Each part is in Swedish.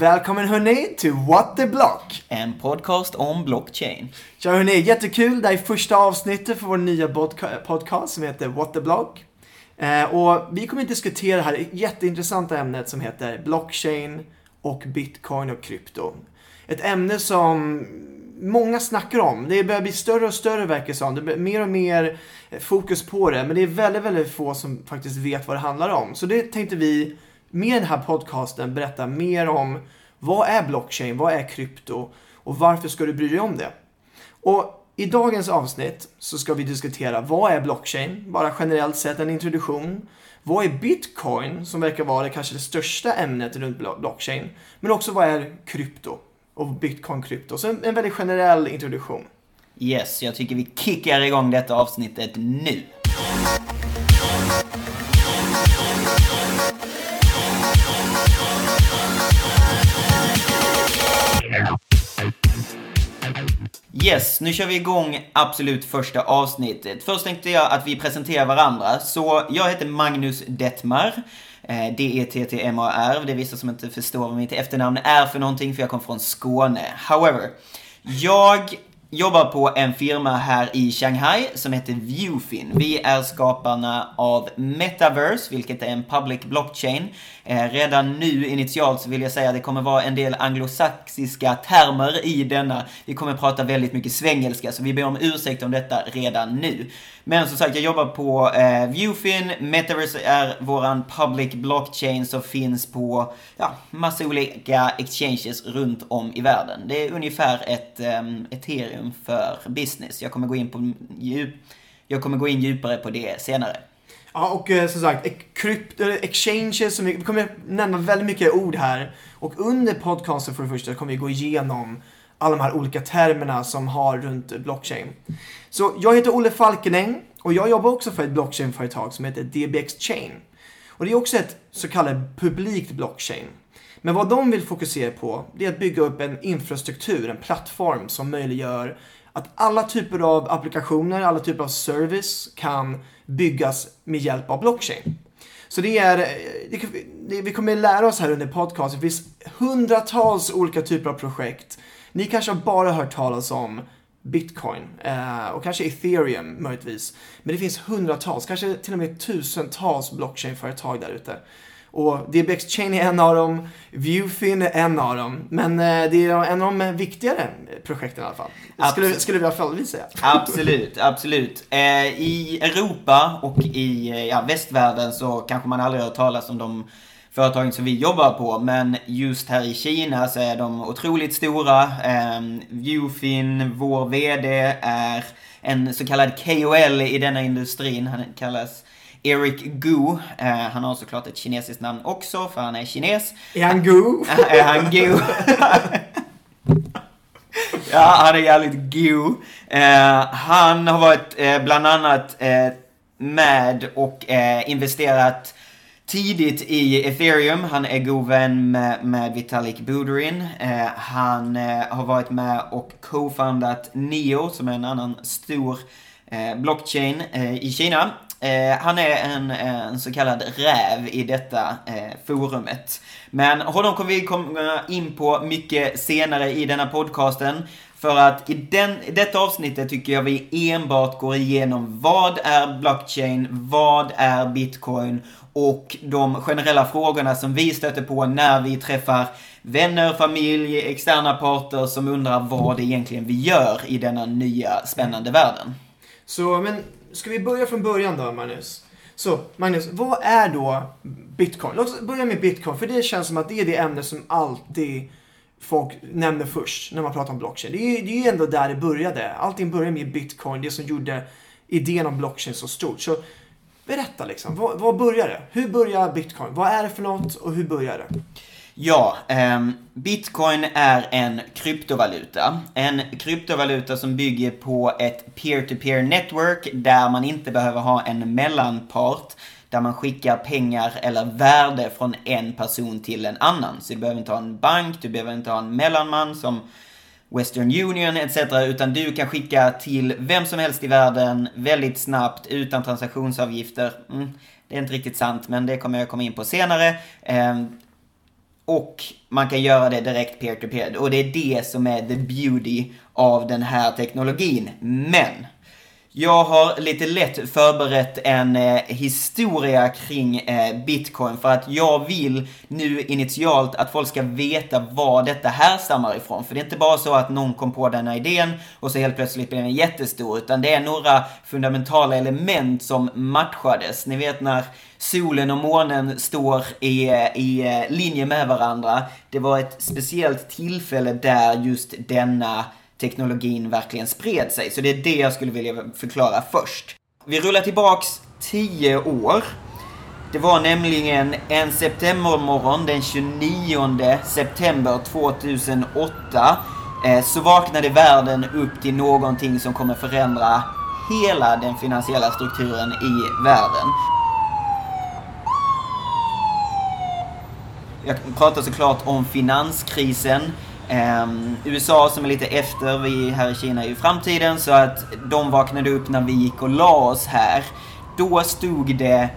Välkommen hörni till What the Block! En podcast om blockchain. Ja hörni, jättekul. Det här är första avsnittet för vår nya podca- podcast som heter What the Block. Eh, och vi kommer att diskutera det här jätteintressanta ämnet som heter blockchain och bitcoin och krypto. Ett ämne som många snackar om. Det börjar bli större och större verkar det som. Det blir mer och mer fokus på det. Men det är väldigt, väldigt få som faktiskt vet vad det handlar om. Så det tänkte vi med den här podcasten berätta mer om vad är blockchain, vad är krypto och varför ska du bry dig om det? Och i dagens avsnitt så ska vi diskutera vad är blockchain, bara generellt sett en introduktion. Vad är bitcoin, som verkar vara det kanske det största ämnet runt blockchain. Men också vad är krypto och bitcoin krypto. Så en, en väldigt generell introduktion. Yes, jag tycker vi kickar igång detta avsnittet nu. Yes, nu kör vi igång absolut första avsnittet. Först tänkte jag att vi presenterar varandra. Så jag heter Magnus Detmar. Eh, D-E-T-T-M-A-R. Det är vissa som inte förstår vad mitt efternamn är för någonting, för jag kommer från Skåne. However, jag jobbar på en firma här i Shanghai som heter Viewfin. Vi är skaparna av Metaverse, vilket är en public blockchain. Eh, redan nu initialt så vill jag säga att det kommer vara en del anglosaxiska termer i denna. Vi kommer prata väldigt mycket svengelska, så vi ber om ursäkt om detta redan nu. Men som sagt, jag jobbar på eh, Viewfin. Metaverse är våran public blockchain som finns på ja, massa olika exchanges runt om i världen. Det är ungefär ett eh, ethereum för business. Jag kommer gå in på djup, jag kommer gå in djupare på det senare. Ja, och eh, som sagt, krypto, exchanges, som vi, vi kommer nämna väldigt mycket ord här. Och under podcasten för det första kommer vi gå igenom alla de här olika termerna som har runt blockchain. Så jag heter Olle Falkenäng och jag jobbar också för ett blockchainföretag som heter DBX Chain. Och det är också ett så kallat publikt blockchain. Men vad de vill fokusera på, det är att bygga upp en infrastruktur, en plattform som möjliggör att alla typer av applikationer, alla typer av service kan byggas med hjälp av blockchain. Så det är, eh, det, det, vi kommer lära oss här under podcasten, det finns hundratals olika typer av projekt. Ni kanske har bara hört talas om bitcoin eh, och kanske ethereum möjligtvis. Men det finns hundratals, kanske till och med tusentals blockchainföretag där ute. Och DBX Chain är en av dem, Viewfin är en av dem. Men eh, det är en av de viktigare projekten i alla fall. Skulle, skulle vi i alla fall säga. Absolut, absolut. Eh, I Europa och i eh, ja, västvärlden så kanske man aldrig har hört talas om de företagen som vi jobbar på. Men just här i Kina så är de otroligt stora. Eh, Viewfin, vår VD, är en så kallad KOL i denna industrin. Han kallas Eric Gu. Eh, han har såklart ett kinesiskt namn också, för han är kines. Är han Gu? är han Gu? ja, han är jävligt Gu. Eh, han har varit eh, bland annat eh, med och eh, investerat tidigt i ethereum. Han är god vän med, med Vitalik Buterin. Eh, han har varit med och co-foundat Neo, som är en annan stor blockchain i Kina. Eh, han är en, eh, en, så kallad räv i detta eh, forumet. Men honom kommer vi komma in på mycket senare i denna podcasten. För att i, den, i detta avsnittet tycker jag vi enbart går igenom vad är blockchain, vad är bitcoin och de generella frågorna som vi stöter på när vi träffar vänner, familj, externa parter som undrar vad det egentligen vi gör i denna nya spännande världen. Så, men ska vi börja från början då, Magnus? Så, Magnus, vad är då bitcoin? Låt oss börja med bitcoin, för det känns som att det är det ämne som alltid folk nämner först när man pratar om blockchain. Det är, det är ju ändå där det började. Allting började med bitcoin, det som gjorde idén om blockchain så stort. Så berätta liksom, vad, vad började? Hur börjar bitcoin? Vad är det för något och hur börjar det? Ja, eh, bitcoin är en kryptovaluta. En kryptovaluta som bygger på ett peer-to-peer network där man inte behöver ha en mellanpart där man skickar pengar eller värde från en person till en annan. Så du behöver inte ha en bank, du behöver inte ha en mellanman som Western Union etc. Utan du kan skicka till vem som helst i världen väldigt snabbt utan transaktionsavgifter. Mm, det är inte riktigt sant, men det kommer jag komma in på senare. Ehm, och man kan göra det direkt peer-to-peer. Och det är det som är the beauty av den här teknologin. Men jag har lite lätt förberett en eh, historia kring eh, bitcoin för att jag vill nu initialt att folk ska veta var detta härstammar ifrån. För det är inte bara så att någon kom på den här idén och så helt plötsligt blev den jättestor, utan det är några fundamentala element som matchades. Ni vet när solen och månen står i, eh, i eh, linje med varandra. Det var ett speciellt tillfälle där just denna teknologin verkligen spred sig. Så det är det jag skulle vilja förklara först. Vi rullar tillbaks 10 år. Det var nämligen en septembermorgon den 29 september 2008 eh, så vaknade världen upp till någonting som kommer förändra hela den finansiella strukturen i världen. Jag pratar såklart om finanskrisen Um, USA som är lite efter, vi här i Kina är ju framtiden, så att de vaknade upp när vi gick och la oss här. Då stod det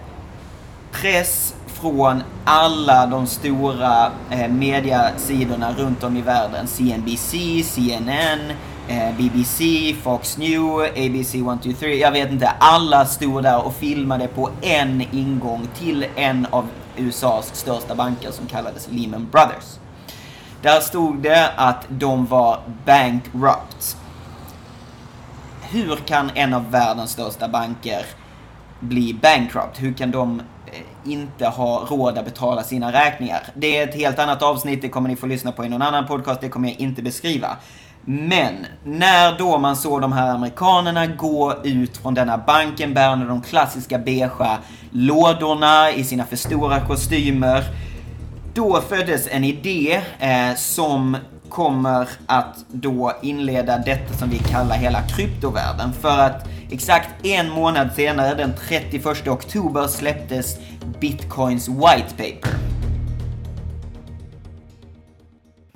press från alla de stora eh, mediasidorna runt om i världen. CNBC, CNN, eh, BBC, Fox News, ABC 123, jag vet inte. Alla stod där och filmade på en ingång till en av USAs största banker som kallades Lehman Brothers. Där stod det att de var bankrupt. Hur kan en av världens största banker bli bankrupt? Hur kan de eh, inte ha råd att betala sina räkningar? Det är ett helt annat avsnitt, det kommer ni få lyssna på i någon annan podcast, det kommer jag inte beskriva. Men när då man såg de här amerikanerna gå ut från denna banken bärande de klassiska beigea lådorna i sina för stora kostymer då föddes en idé eh, som kommer att då inleda detta som vi kallar hela kryptovärlden. För att exakt en månad senare, den 31 oktober, släpptes Bitcoins White Paper.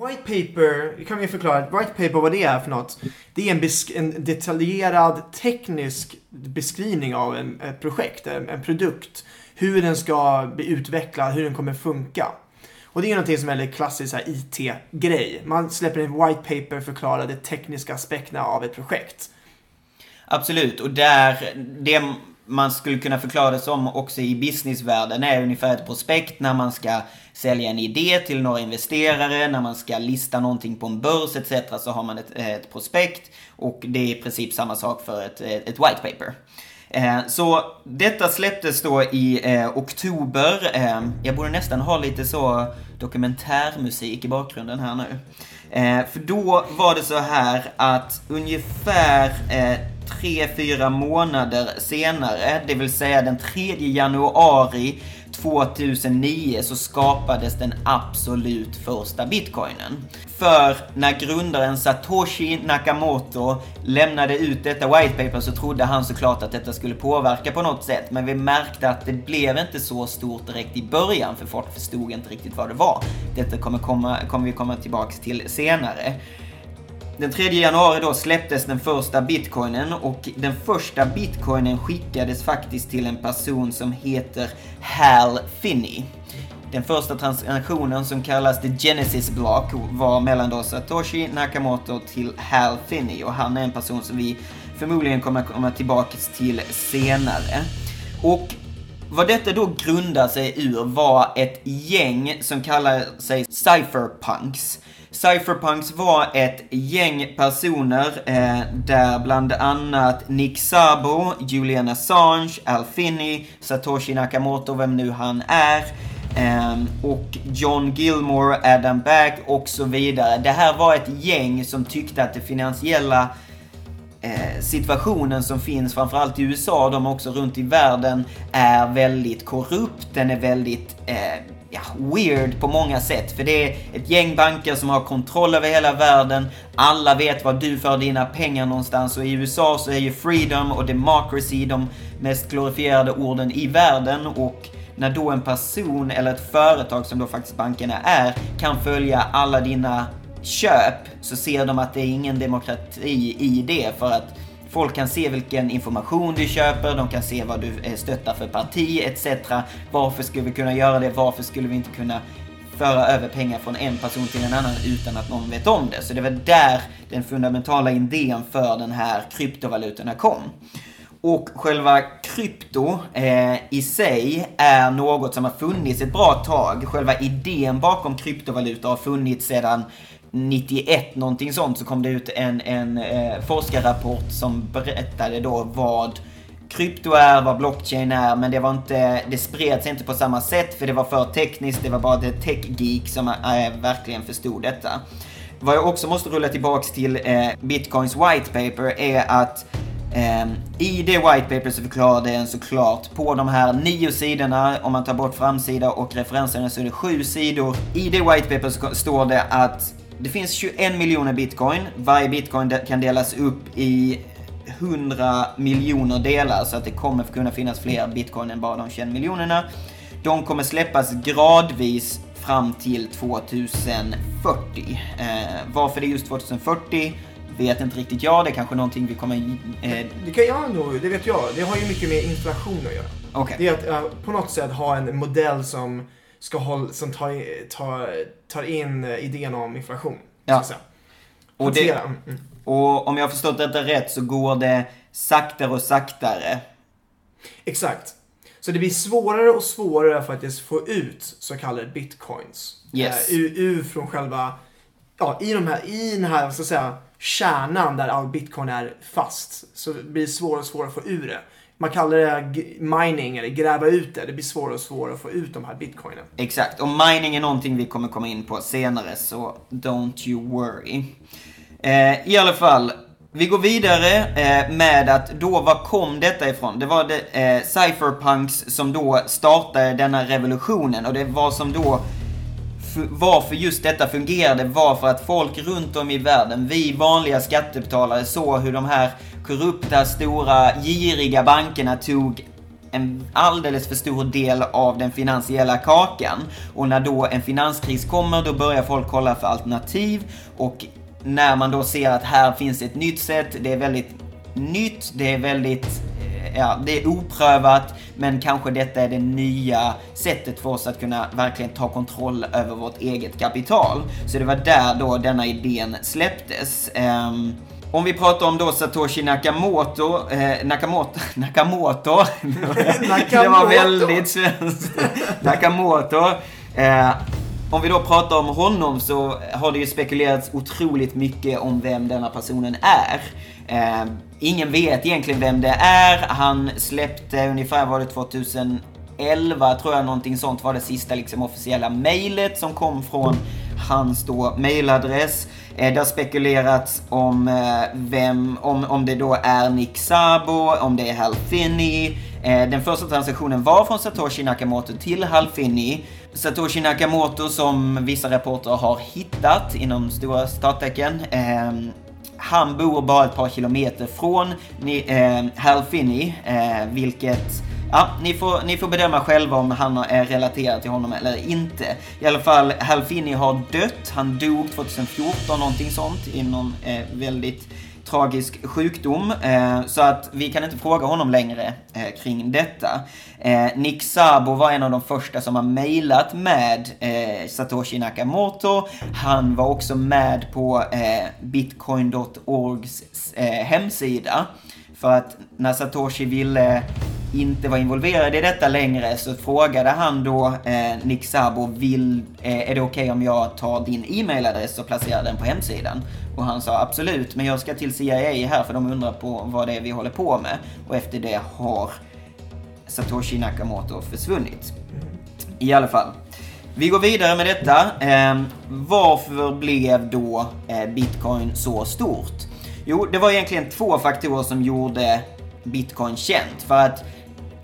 White paper, kan vi förklara, white paper vad det är för något? Det är en, en detaljerad teknisk beskrivning av en, ett projekt, en, en produkt. Hur den ska bli utvecklad, hur den kommer funka. Och det är någonting som är en klassisk IT-grej. Man släpper en white paper förklarar de tekniska aspekterna av ett projekt. Absolut, och där, det man skulle kunna förklara det som också i businessvärlden är ungefär ett prospekt när man ska sälja en idé till några investerare, när man ska lista någonting på en börs etc. så har man ett, ett prospekt och det är i princip samma sak för ett, ett white paper. Eh, så detta släpptes då i eh, oktober. Eh, jag borde nästan ha lite så dokumentärmusik i bakgrunden här nu. Eh, för då var det så här att ungefär eh, tre, fyra månader senare, det vill säga den 3 januari 2009 så skapades den absolut första bitcoinen. För när grundaren Satoshi Nakamoto lämnade ut detta white paper så trodde han såklart att detta skulle påverka på något sätt. Men vi märkte att det blev inte så stort direkt i början för folk förstod inte riktigt vad det var. Detta kommer, komma, kommer vi komma tillbaks till senare. Den 3 januari då släpptes den första bitcoinen och den första bitcoinen skickades faktiskt till en person som heter Hal Finney. Den första transaktionen som kallas The Genesis Block var mellan då Satoshi Nakamoto till Hal Finney och han är en person som vi förmodligen kommer komma tillbaka till senare. Och vad detta då grundar sig ur var ett gäng som kallar sig cypherpunks. Cypherpunks var ett gäng personer eh, där bland annat Nick Szabo, Julian Assange, Al Finney, Satoshi Nakamoto, vem nu han är, eh, och John Gilmore, Adam Back och så vidare. Det här var ett gäng som tyckte att det finansiella eh, situationen som finns framförallt i USA, de också runt i världen, är väldigt korrupt, den är väldigt eh, ja, weird på många sätt. För det är ett gäng banker som har kontroll över hela världen. Alla vet var du för dina pengar någonstans. Och i USA så är ju freedom och democracy de mest glorifierade orden i världen. Och när då en person eller ett företag som då faktiskt bankerna är kan följa alla dina köp så ser de att det är ingen demokrati i det för att Folk kan se vilken information du köper, de kan se vad du eh, stöttar för parti etc. Varför skulle vi kunna göra det? Varför skulle vi inte kunna föra över pengar från en person till en annan utan att någon vet om det. Så det var där den fundamentala idén för den här kryptovalutorna kom. Och själva krypto eh, i sig är något som har funnits ett bra tag. Själva idén bakom kryptovalutor har funnits sedan 91, någonting sånt, så kom det ut en, en eh, forskarrapport som berättade då vad krypto är, vad blockchain är, men det var inte, det spreds inte på samma sätt för det var för tekniskt, det var bara det tech-geek som eh, verkligen förstod detta. Vad jag också måste rulla tillbaks till eh, Bitcoins white paper är att eh, i det white paper så förklarar den såklart på de här nio sidorna, om man tar bort framsida och referenserna så är det sju sidor. I det white paper så står det att det finns 21 miljoner bitcoin. Varje bitcoin kan delas upp i 100 miljoner delar så att det kommer kunna finnas fler bitcoin än bara de 21 miljonerna. De kommer släppas gradvis fram till 2040. Eh, varför det är just 2040 vet inte riktigt jag. Det är kanske någonting vi kommer... Eh... Det kan jag nog, det vet jag. Det har ju mycket med inflation att göra. Okay. Det är att uh, på något sätt ha en modell som, ska hålla, som tar, tar, tar in idén om inflation. Ja. Och, det, mm. och om jag har förstått detta rätt så går det saktare och saktare. Exakt. Så det blir svårare och svårare att faktiskt få ut så kallade bitcoins. Yes. Uh, ur från själva, ja, i, de här, i den här, så att säga, kärnan där all bitcoin är fast. Så det blir svårare och svårare att få ur det. Man kallar det mining eller gräva ut det. Det blir svårare och svårare att få ut de här bitcoinen. Exakt, och mining är någonting vi kommer komma in på senare, så don't you worry. Eh, I alla fall, vi går vidare eh, med att då, var kom detta ifrån? Det var det, eh, cypherpunks som då startade denna revolutionen och det var som då varför just detta fungerade var för att folk runt om i världen, vi vanliga skattebetalare, såg hur de här korrupta, stora, giriga bankerna tog en alldeles för stor del av den finansiella kakan. Och när då en finanskris kommer, då börjar folk kolla för alternativ. Och när man då ser att här finns ett nytt sätt, det är väldigt nytt, det är väldigt eh, ja, det är oprövat, men kanske detta är det nya sättet för oss att kunna verkligen ta kontroll över vårt eget kapital. Så det var där då denna idén släpptes. Um, om vi pratar om då Satoshi Nakamoto, eh, Nakamoto, Nakamoto, det var väldigt svenskt. Nakamoto. Eh, om vi då pratar om honom så har det ju spekulerats otroligt mycket om vem denna personen är. Eh, ingen vet egentligen vem det är. Han släppte ungefär, var det 2011 tror jag, någonting sånt var det sista liksom officiella mejlet som kom från hans då mailadress. Eh, det har spekulerats om eh, vem, om, om det då är Nick Sabo, om det är Hal Finney. Eh, den första transaktionen var från Satoshi Nakamoto till Hal Finney. Satoshi Nakamoto som vissa rapporter har hittat inom stora starttecken. Ehm, han bor bara ett par kilometer från eh, Hal Finney, eh, vilket Ja, ni får, ni får bedöma själva om han är relaterad till honom eller inte. I alla fall, Hal Finney har dött. Han dog 2014, någonting sånt, i någon eh, väldigt tragisk sjukdom. Eh, så att vi kan inte fråga honom längre eh, kring detta. Eh, Nick Sabo var en av de första som har mejlat med eh, Satoshi Nakamoto. Han var också med på eh, bitcoin.orgs eh, hemsida. För att när Satoshi ville inte var involverad i detta längre så frågade han då eh, Nick Sabo, vill, eh, är det okej okay om jag tar din e-mailadress och placerar den på hemsidan? Och han sa absolut, men jag ska till CIA här för de undrar på vad det är vi håller på med. Och efter det har Satoshi Nakamoto försvunnit. I alla fall. Vi går vidare med detta. Eh, varför blev då eh, Bitcoin så stort? Jo, det var egentligen två faktorer som gjorde Bitcoin känt. För att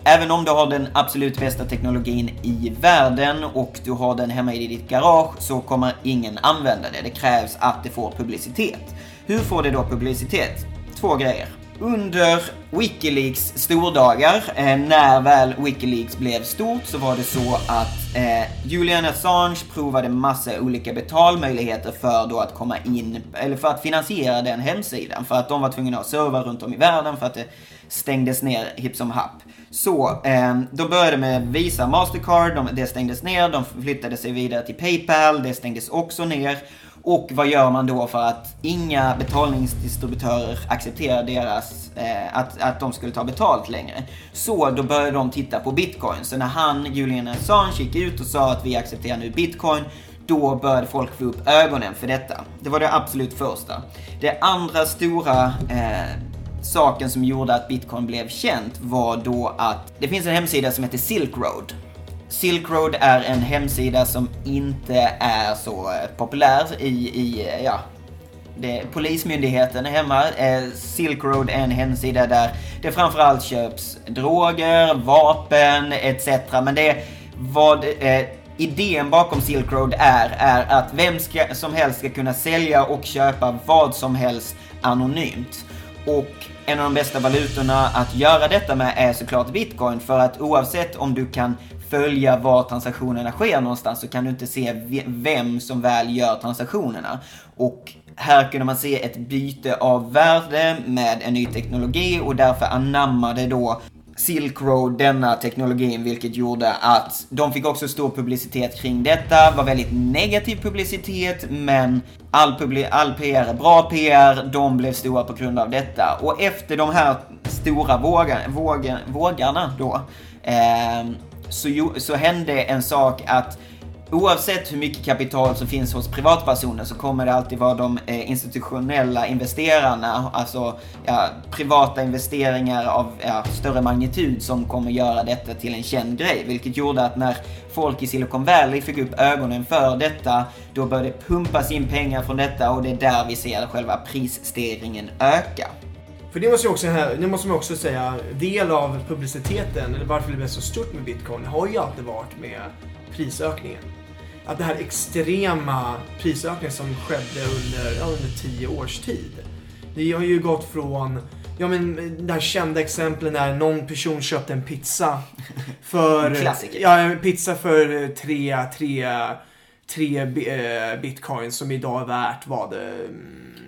Även om du har den absolut bästa teknologin i världen och du har den hemma i ditt garage så kommer ingen använda det. Det krävs att det får publicitet. Hur får det då publicitet? Två grejer. Under Wikileaks stordagar, eh, när väl Wikileaks blev stort, så var det så att eh, Julian Assange provade massa olika betalmöjligheter för då att komma in, eller för att finansiera den hemsidan. För att de var tvungna att serva runt om i världen för att det stängdes ner hipp som happ. Så, eh, de började med Visa Mastercard, de, det stängdes ner, de flyttade sig vidare till Paypal, det stängdes också ner. Och vad gör man då för att inga betalningsdistributörer accepterar deras, eh, att, att de skulle ta betalt längre? Så då började de titta på bitcoin. Så när han, Julian Assange, gick ut och sa att vi accepterar nu bitcoin, då började folk få upp ögonen för detta. Det var det absolut första. Det andra stora eh, saken som gjorde att bitcoin blev känt var då att det finns en hemsida som heter Silk Road. Silk Road är en hemsida som inte är så eh, populär i, i eh, ja, det, polismyndigheten är hemma. Eh, Silk Road är en hemsida där det framförallt köps droger, vapen etc. Men det vad eh, idén bakom Silk Road är, är att vem ska, som helst ska kunna sälja och köpa vad som helst anonymt. Och en av de bästa valutorna att göra detta med är såklart bitcoin för att oavsett om du kan följa var transaktionerna sker någonstans så kan du inte se vem som väl gör transaktionerna. Och här kunde man se ett byte av värde med en ny teknologi och därför anammade då Silk Road denna teknologin vilket gjorde att de fick också stor publicitet kring detta, var väldigt negativ publicitet men all, publi all PR är bra PR, de blev stora på grund av detta. Och efter de här stora vågar, vågarna då eh, så, så hände en sak att Oavsett hur mycket kapital som finns hos privatpersoner så kommer det alltid vara de eh, institutionella investerarna, alltså ja, privata investeringar av ja, större magnitud som kommer göra detta till en känd grej. Vilket gjorde att när folk i Silicon Valley fick upp ögonen för detta, då började det pumpas in pengar från detta och det är där vi ser själva prisstegringen öka. För det måste, jag också, det måste man också säga, del av publiciteten, eller varför det blev så stort med bitcoin, har ju alltid varit med prisökningen. Att det här extrema prisökningen som skedde under, ja, under tio års tid. Det har ju gått från Ja men det här kända exemplet när någon person köpte en pizza för... Klassiker. Ja, en pizza för tre, tre, tre eh, bitcoins som idag är värt vad?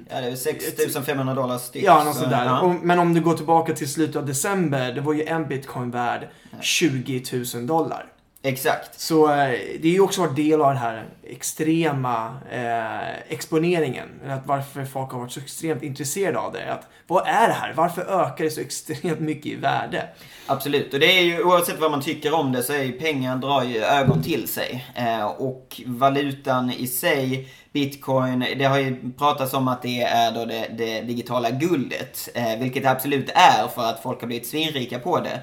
Ja, det är 6500 dollar styck. Ja, något sådär. Ja. men om du går tillbaka till slutet av december, det var ju en bitcoin värd 20 000 dollar. Exakt. Så eh, det är ju också varit del av den här extrema eh, exponeringen. Att varför folk har varit så extremt intresserade av det. Att, vad är det här? Varför ökar det så extremt mycket i värde? Absolut, och det är ju oavsett vad man tycker om det så är ju pengar drar ju ögon till sig. Eh, och valutan i sig, bitcoin, det har ju pratats om att det är då det, det digitala guldet. Eh, vilket det absolut är för att folk har blivit svinrika på det.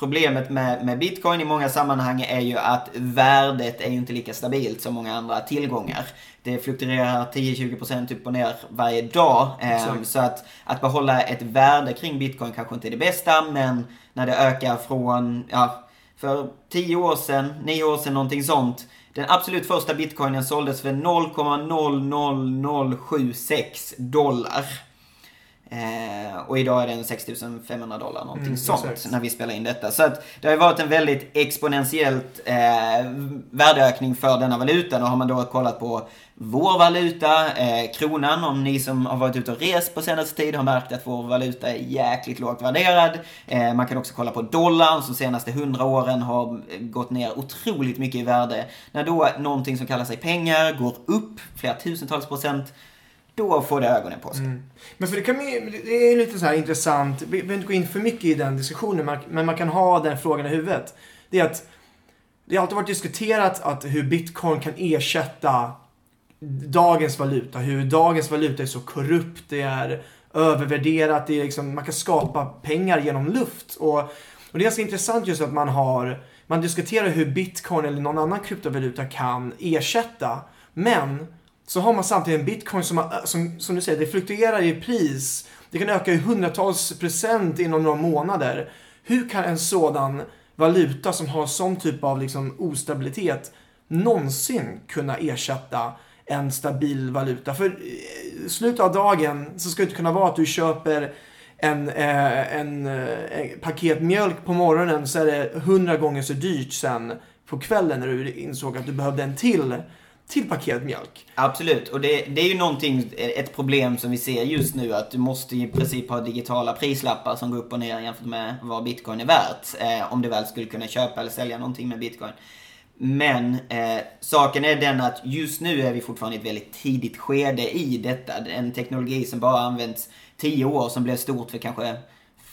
Problemet med, med bitcoin i många sammanhang är ju att värdet är inte lika stabilt som många andra tillgångar. Det fluktuerar 10-20% upp och ner varje dag. Eh, så att, att behålla ett värde kring bitcoin kanske inte är det bästa, men när det ökar från, ja, för 10 år sedan, 9 år sedan, någonting sånt. Den absolut första bitcoinen såldes för 0,00076 dollar. Eh, och idag är den 6500 dollar, någonting mm, sånt, exakt. när vi spelar in detta. Så att det har ju varit en väldigt exponentiellt eh, värdeökning för denna valuta. Och har man då kollat på vår valuta, eh, kronan, om ni som har varit ute och rest på senaste tid har märkt att vår valuta är jäkligt lågt värderad. Eh, man kan också kolla på dollarn som senaste 100 åren har gått ner otroligt mycket i värde. När då någonting som kallar sig pengar går upp flera tusentals procent då får det ögonen på sig. Mm. Men för det, kan, det är lite så här intressant, vi behöver inte gå in för mycket i den diskussionen, men man kan ha den frågan i huvudet. Det är att det har alltid varit diskuterat att hur bitcoin kan ersätta dagens valuta. Hur dagens valuta är så korrupt, det är övervärderat, det är liksom, man kan skapa pengar genom luft. Och, och det är ganska intressant just att man har, man diskuterar hur bitcoin eller någon annan kryptovaluta kan ersätta. Men så har man samtidigt en bitcoin som, har, äh, som, som du säger, det fluktuerar i pris. Det kan öka i hundratals procent inom några månader. Hur kan en sådan valuta som har sån typ av liksom ostabilitet någonsin kunna ersätta en stabil valuta? För eh, i slutet av dagen så ska det inte kunna vara att du köper en, eh, en, eh, paket mjölk på morgonen så är det hundra gånger så dyrt sen på kvällen när du insåg att du behövde en till till paket mjölk. Absolut, och det, det är ju någonting, ett problem som vi ser just nu att du måste i princip ha digitala prislappar som går upp och ner jämfört med vad bitcoin är värt. Eh, om du väl skulle kunna köpa eller sälja någonting med bitcoin. Men eh, saken är den att just nu är vi fortfarande i ett väldigt tidigt skede i detta. En teknologi som bara använts 10 år som blev stort för kanske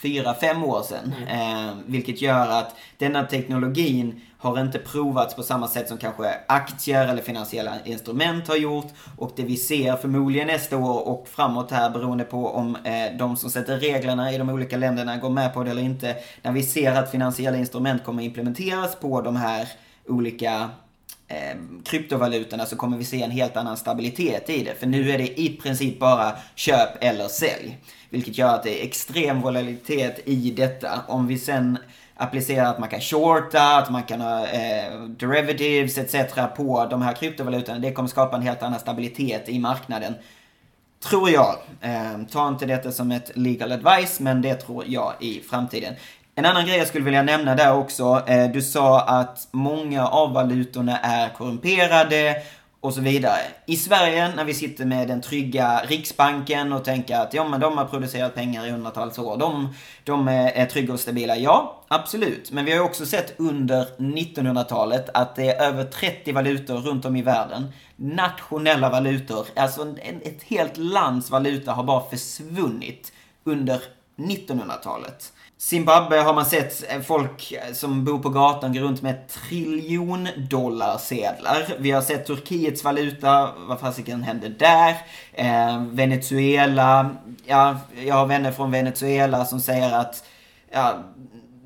4-5 år sedan. Mm. Eh, vilket gör att denna teknologin har inte provats på samma sätt som kanske aktier eller finansiella instrument har gjort. Och det vi ser förmodligen nästa år och framåt här beroende på om eh, de som sätter reglerna i de olika länderna går med på det eller inte. När vi ser att finansiella instrument kommer implementeras på de här olika eh, kryptovalutorna så kommer vi se en helt annan stabilitet i det. För nu är det i princip bara köp eller sälj. Vilket gör att det är extrem volatilitet i detta. Om vi sen applicerar att man kan shorta, att man kan ha eh, derivatives etc. på de här kryptovalutorna. Det kommer skapa en helt annan stabilitet i marknaden. Tror jag. Eh, ta inte detta som ett legal advice, men det tror jag i framtiden. En annan grej jag skulle vilja nämna där också. Eh, du sa att många av valutorna är korrumperade och så vidare. I Sverige, när vi sitter med den trygga Riksbanken och tänker att ja, men de har producerat pengar i hundratals år. De, de är trygga och stabila. Ja, absolut. Men vi har ju också sett under 1900-talet att det är över 30 valutor runt om i världen. Nationella valutor. Alltså en, ett helt lands valuta har bara försvunnit under 1900-talet. Zimbabwe har man sett folk som bor på gatan gå runt med triljon dollar sedlar. Vi har sett Turkiets valuta, vad fasiken hände där? Eh, Venezuela, ja, jag har vänner från Venezuela som säger att ja,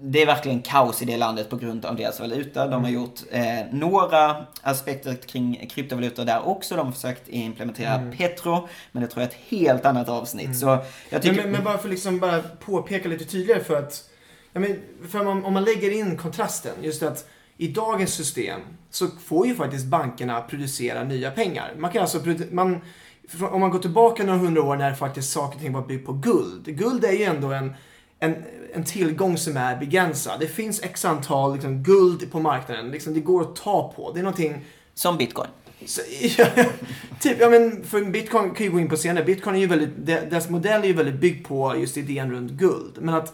det är verkligen kaos i det landet på grund av deras valuta. De har mm. gjort eh, några aspekter kring kryptovalutor där också. De har försökt implementera mm. Petro, men det tror jag är ett helt annat avsnitt. Mm. Så jag tycker... men, men, bara för liksom bara påpeka lite tydligare för att, men, för om, om man lägger in kontrasten, just att i dagens system så får ju faktiskt bankerna producera nya pengar. Man kan alltså, man, om man går tillbaka några hundra år när faktiskt saker och ting var byggt på guld. Guld är ju ändå en en, en tillgång som är begränsad. Det finns x antal liksom, guld på marknaden. Liksom, det går att ta på. Det är någonting... Som bitcoin. Så, ja, typ, ja men för bitcoin kan ju gå in på senare. Bitcoin är ju väldigt, dess modell är ju väldigt byggd på just idén runt guld. Men att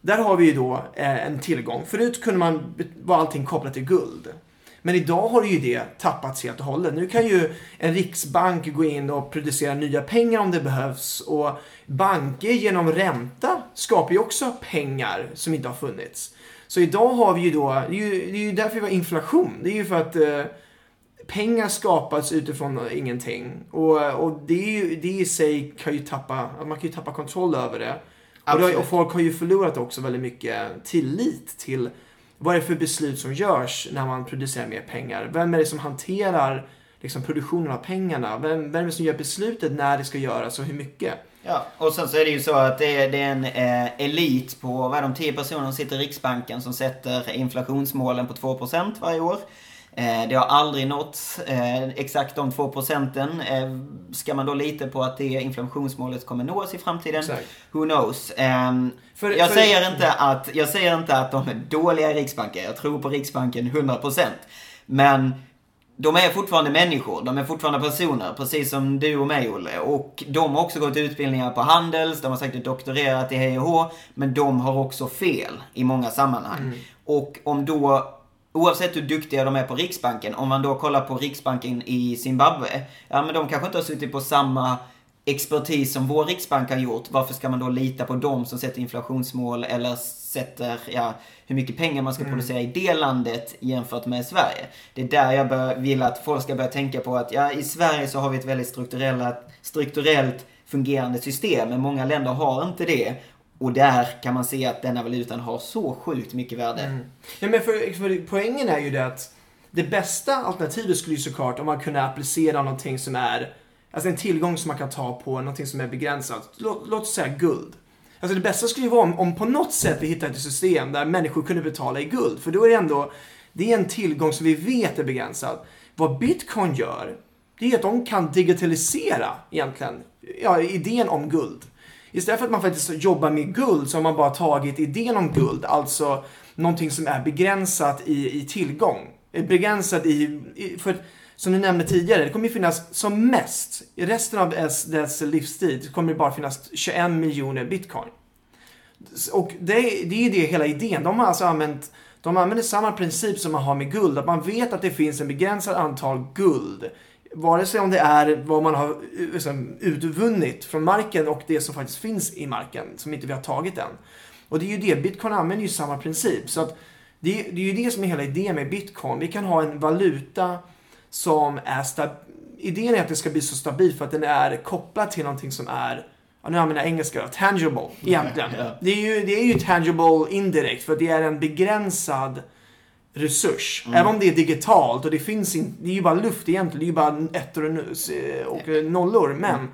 där har vi ju då eh, en tillgång. Förut kunde man, var allting kopplat till guld. Men idag har ju det tappats helt och hållet. Nu kan ju en riksbank gå in och producera nya pengar om det behövs. Och banker genom ränta skapar ju också pengar som inte har funnits. Så idag har vi ju då, det är ju, det är ju därför vi har inflation. Det är ju för att eh, pengar skapas utifrån ingenting. Och, och det, ju, det i sig kan ju tappa, man kan ju tappa kontroll över det. Och, det, och folk har ju förlorat också väldigt mycket tillit till vad är det för beslut som görs när man producerar mer pengar? Vem är det som hanterar liksom, produktionen av pengarna? Vem, vem är det som gör beslutet när det ska göras och hur mycket? Ja, och sen så är det ju så att det är, det är en eh, elit på, vad är de, 10 personer som sitter i Riksbanken som sätter inflationsmålen på 2% varje år. Eh, det har aldrig nåtts eh, exakt de två procenten. Eh, ska man då lita på att det inflationsmålet kommer nås i framtiden? Exakt. Who knows? Ehm, för, jag, för... Säger inte att, jag säger inte att de är dåliga i Riksbanken. Jag tror på Riksbanken 100%. Men de är fortfarande människor, de är fortfarande personer, precis som du och mig Olle. Och de har också gått utbildningar på Handels, de har säkert doktorerat i hej och hå, men de har också fel i många sammanhang. Mm. Och om då Oavsett hur duktiga de är på Riksbanken, om man då kollar på Riksbanken i Zimbabwe, ja men de kanske inte har suttit på samma expertis som vår Riksbank har gjort. Varför ska man då lita på dem som sätter inflationsmål eller sätter, ja, hur mycket pengar man ska mm. producera i det landet jämfört med Sverige? Det är där jag bör, vill att folk ska börja tänka på att, ja, i Sverige så har vi ett väldigt strukturellt, fungerande system, men många länder har inte det. Och där kan man se att denna valutan har så sjukt mycket värde. Mm. Ja, men för, för poängen är ju det att det bästa alternativet skulle ju såklart om man kunde applicera någonting som är Alltså en tillgång som man kan ta på, någonting som är begränsat. Låt, låt oss säga guld. Alltså det bästa skulle ju vara om, om på något sätt vi hittar ett system där människor kunde betala i guld. För då är det ändå, det är en tillgång som vi vet är begränsad. Vad bitcoin gör, det är att de kan digitalisera egentligen, ja, idén om guld Istället för att man faktiskt jobbar med guld så har man bara tagit idén om guld, alltså någonting som är begränsat i, i tillgång. Eh, begränsat i, i för som du nämnde tidigare, det kommer ju finnas som mest, i resten av dess, livstid, kommer det bara finnas 21 miljoner bitcoin. Och det, det är ju det hela idén. De har alltså använt, de använder samma princip som man har med guld, att man vet att det finns en begränsad antal guld. Vare sig om det är vad man har liksom, utvunnit från marken och det som faktiskt finns i marken, som inte vi har tagit än. Och det är ju det, bitcoin använder ju samma princip. Så att det, det är ju det som är hela idén med bitcoin. Vi kan ha en valuta som är stabil. Idén är att det ska bli så stabil för att den är kopplad till någonting som är Ja, nu använder jag engelska. Tangible, egentligen. Ja. Det, är ju, det är ju tangible indirekt, för det är en begränsad resurs. Mm. Även om det är digitalt och det finns inte, det är ju bara luft egentligen. Det är ju bara ettor och, och nollor. Men mm.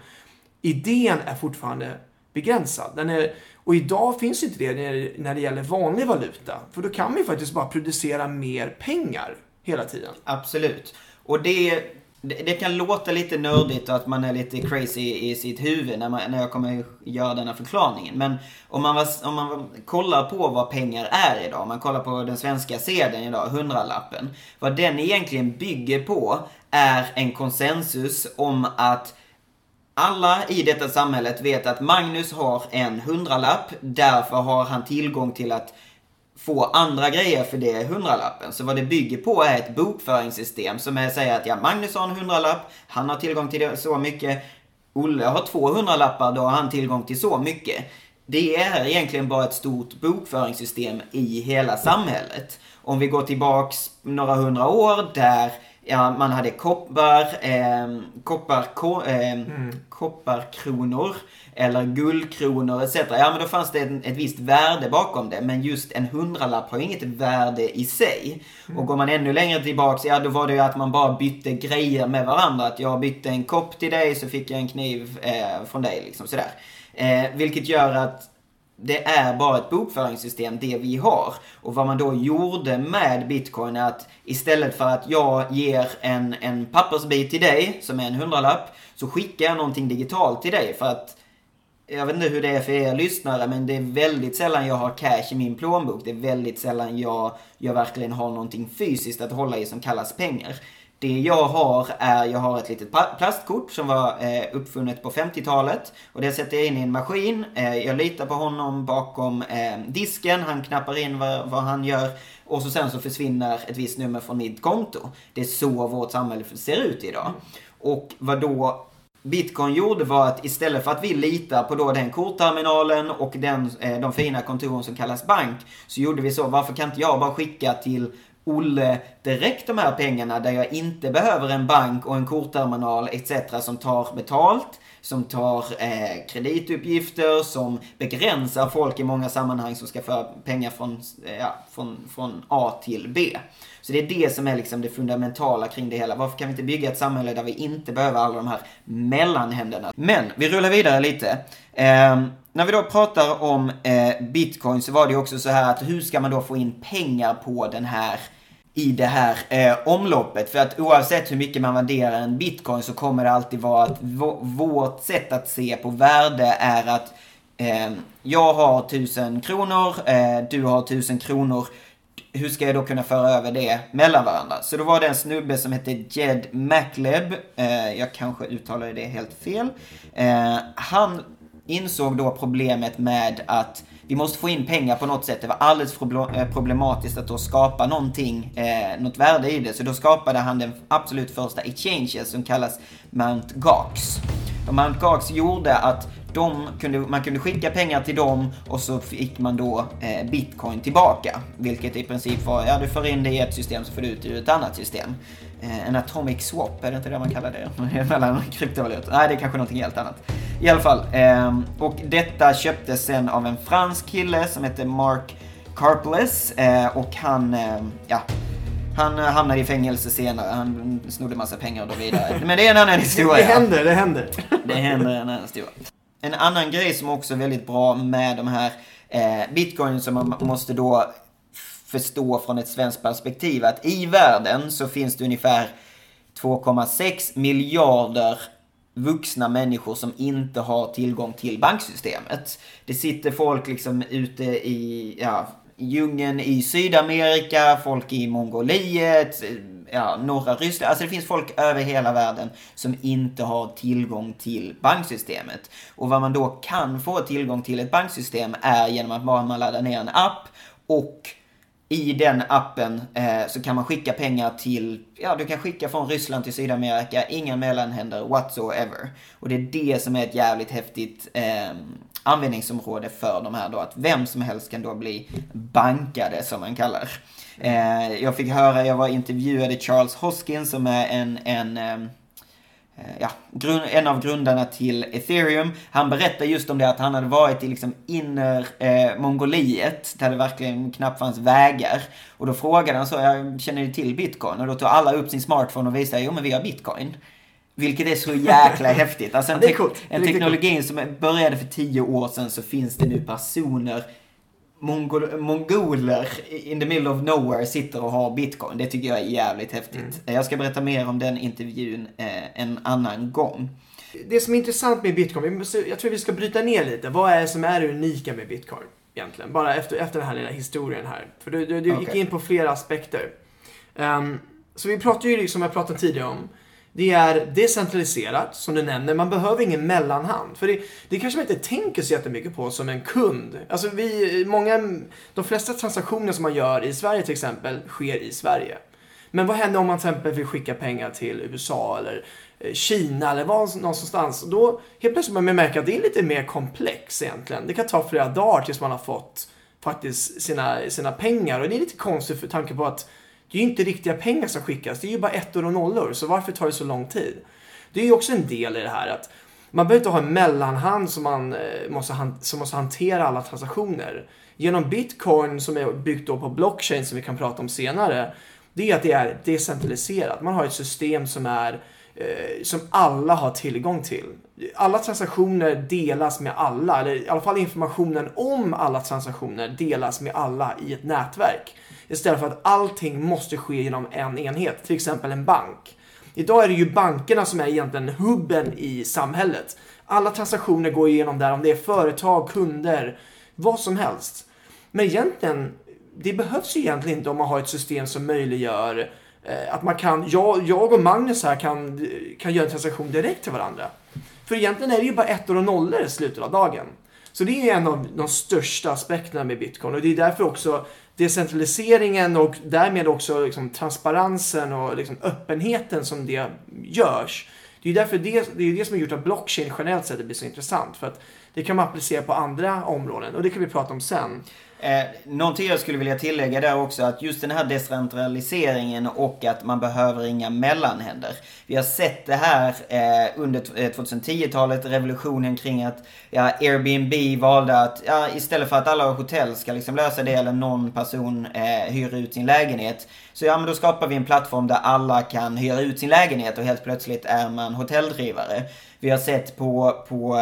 idén är fortfarande begränsad. Den är, och idag finns inte det när det gäller vanlig valuta. För då kan ju faktiskt bara producera mer pengar hela tiden. Absolut. Och det, det, kan låta lite nördigt och att man är lite crazy i sitt huvud när, man, när jag kommer göra denna förklaringen. Men om man, om man kollar på vad pengar är idag, om man kollar på den svenska sedeln idag, hundralappen. Vad den egentligen bygger på är en konsensus om att alla i detta samhället vet att Magnus har en hundralapp, därför har han tillgång till att få andra grejer för det hundralappen. Så vad det bygger på är ett bokföringssystem som är, säger att ja, Magnus har en hundralapp, han har tillgång till så mycket. Olle har två hundralappar, då har han tillgång till så mycket. Det är egentligen bara ett stort bokföringssystem i hela samhället. Om vi går tillbaks några hundra år där ja, man hade koppar, eh, koppar, ko, eh, mm. kopparkronor eller guldkronor etc. Ja, men då fanns det ett, ett visst värde bakom det. Men just en hundralapp har ju inget värde i sig. Mm. Och går man ännu längre tillbaks, ja då var det ju att man bara bytte grejer med varandra. Att jag bytte en kopp till dig så fick jag en kniv eh, från dig liksom sådär. Eh, vilket gör att det är bara ett bokföringssystem, det vi har. Och vad man då gjorde med bitcoin är att istället för att jag ger en, en pappersbit till dig, som är en hundralapp, så skickar jag någonting digitalt till dig. För att jag vet inte hur det är för er lyssnare, men det är väldigt sällan jag har cash i min plånbok. Det är väldigt sällan jag, jag verkligen har någonting fysiskt att hålla i som kallas pengar. Det jag har är, jag har ett litet plastkort som var eh, uppfunnet på 50-talet. Och det sätter jag in i en maskin. Eh, jag litar på honom bakom eh, disken. Han knappar in vad, vad, han gör. Och så sen så försvinner ett visst nummer från mitt konto. Det är så vårt samhälle ser ut idag. Och vad då Bitcoin gjorde var att istället för att vi litar på då den kortterminalen och den, eh, de fina kontoren som kallas bank. Så gjorde vi så, varför kan inte jag bara skicka till Olle direkt de här pengarna där jag inte behöver en bank och en kortterminal etc. som tar betalt, som tar eh, kredituppgifter, som begränsar folk i många sammanhang som ska föra pengar från, eh, ja, från, från A till B. Så det är det som är liksom det fundamentala kring det hela. Varför kan vi inte bygga ett samhälle där vi inte behöver alla de här mellanhänderna? Men, vi rullar vidare lite. Eh, när vi då pratar om eh, bitcoin så var det ju också så här att hur ska man då få in pengar på den här i det här eh, omloppet. För att oavsett hur mycket man värderar en bitcoin så kommer det alltid vara att vårt sätt att se på värde är att eh, jag har 1000 kronor, eh, du har 1000 kronor. Hur ska jag då kunna föra över det mellan varandra? Så då var det en snubbe som hette Jed MacLeb. Eh, jag kanske uttalade det helt fel. Eh, han insåg då problemet med att vi måste få in pengar på något sätt. Det var alldeles för eh, problematiskt att då skapa någonting, eh, något värde i det. Så då skapade han den absolut första exchangen som kallas Mount Gox. Och Mount Gox gjorde att de kunde, man kunde skicka pengar till dem och så fick man då eh, bitcoin tillbaka. Vilket i princip var, ja du för in det i ett system så får du ut det ur ett annat system. Eh, en atomic swap, är det inte det man kallar det? Mellan kryptovalutor. Nej, det är kanske någonting helt annat. I alla fall. Eh, och detta köptes sen av en fransk kille som heter Mark Carpless. Eh, och han, ja. Han hamnade i fängelse senare, han snodde massa pengar och då vidare. Men det är en annan historia. Det händer, det händer. Det händer en annan historia. En annan grej som också är väldigt bra med de här eh, bitcoin som man måste då förstå från ett svenskt perspektiv att i världen så finns det ungefär 2,6 miljarder vuxna människor som inte har tillgång till banksystemet. Det sitter folk liksom ute i, ja, djungeln i Sydamerika, folk i Mongoliet, ja, norra Ryssland. Alltså det finns folk över hela världen som inte har tillgång till banksystemet. Och vad man då kan få tillgång till ett banksystem är genom att bara man laddar ner en app och i den appen eh, så kan man skicka pengar till, ja du kan skicka från Ryssland till Sydamerika, inga mellanhänder whatsoever. Och det är det som är ett jävligt häftigt eh, användningsområde för de här då, att vem som helst kan då bli bankade som man kallar. Eh, jag fick höra, jag var intervjuade Charles Hoskins som är en, en eh, ja, en av grundarna till ethereum. Han berättade just om det att han hade varit i liksom inner eh, Mongoliet, där det verkligen knappt fanns vägar. Och då frågade han så, jag känner ni till bitcoin? Och då tog alla upp sin smartphone och visade, jo men vi har bitcoin. Vilket är så jäkla häftigt. Alltså en, te en teknologi som började för tio år sedan så finns det nu personer Mongol mongoler in the middle of nowhere sitter och har bitcoin. Det tycker jag är jävligt häftigt. Mm. Jag ska berätta mer om den intervjun eh, en annan gång. Det som är intressant med bitcoin, jag tror vi ska bryta ner lite. Vad är det som är det unika med bitcoin? Egentligen, bara efter, efter den här lilla historien här. För du, du, du okay. gick in på flera aspekter. Um, så vi pratar ju, liksom, som jag pratade tidigare om, det är decentraliserat, som du nämner. Man behöver ingen mellanhand. För det, det kanske man inte tänker så jättemycket på som en kund. Alltså vi, många, de flesta transaktioner som man gör i Sverige till exempel, sker i Sverige. Men vad händer om man till exempel vill skicka pengar till USA eller eh, Kina eller var någonstans. Då helt plötsligt börjar man märka att det är lite mer komplext egentligen. Det kan ta flera dagar tills man har fått faktiskt sina, sina pengar. Och det är lite konstigt för tanke på att det är ju inte riktiga pengar som skickas, det är ju bara ettor och nollor. Så varför tar det så lång tid? Det är ju också en del i det här att man behöver inte ha en mellanhand som, man, eh, måste, som måste hantera alla transaktioner. Genom bitcoin som är byggt då på blockchain som vi kan prata om senare, det är att det är decentraliserat. Man har ett system som är eh, som alla har tillgång till. Alla transaktioner delas med alla, eller i alla fall informationen om alla transaktioner delas med alla i ett nätverk. Istället för att allting måste ske genom en enhet, till exempel en bank. Idag är det ju bankerna som är egentligen hubben i samhället. Alla transaktioner går igenom där, om det är företag, kunder, vad som helst. Men egentligen, det behövs ju egentligen inte om man har ett system som möjliggör eh, att man kan, jag, jag och Magnus här kan, kan göra en transaktion direkt till varandra. För egentligen är det ju bara ettor och nollor i slutet av dagen. Så det är en av de största aspekterna med bitcoin och det är därför också decentraliseringen och därmed också liksom transparensen och liksom öppenheten som det görs. Det är därför det, det, är det som har gjort att blockchain generellt sett blir så intressant. För att det kan man applicera på andra områden och det kan vi prata om sen. Eh, någonting jag skulle vilja tillägga där också att just den här decentraliseringen och att man behöver inga mellanhänder. Vi har sett det här eh, under 2010-talet, eh, revolutionen kring att ja, Airbnb valde att ja, istället för att alla hotell ska liksom lösa det eller någon person eh, hyr ut sin lägenhet. Så ja, men då skapar vi en plattform där alla kan hyra ut sin lägenhet och helt plötsligt är man hotelldrivare. Vi har sett på, på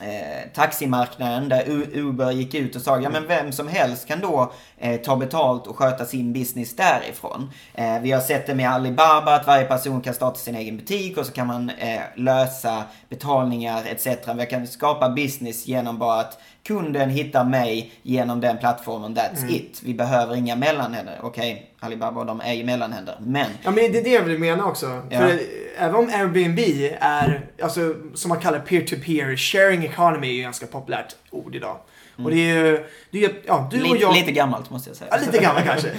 eh, taximarknaden där Uber gick ut och sa ja men vem som helst kan då eh, ta betalt och sköta sin business därifrån. Eh, vi har sett det med Alibaba att varje person kan starta sin egen butik och så kan man eh, lösa betalningar etc. Vi kan skapa business genom bara att kunden hittar mig genom den plattformen, that's mm. it. Vi behöver inga mellanhänder. Okej, okay, Alibaba de är ju mellanhänder, men... Ja, men det är det jag vill mena också. Ja. För även om Airbnb är, alltså som man kallar peer-to-peer, sharing economy är ju ganska populärt ord idag. Och det är ju, det är, ja, du och jag... Lite gammalt måste jag säga. Ja, lite gammalt kanske.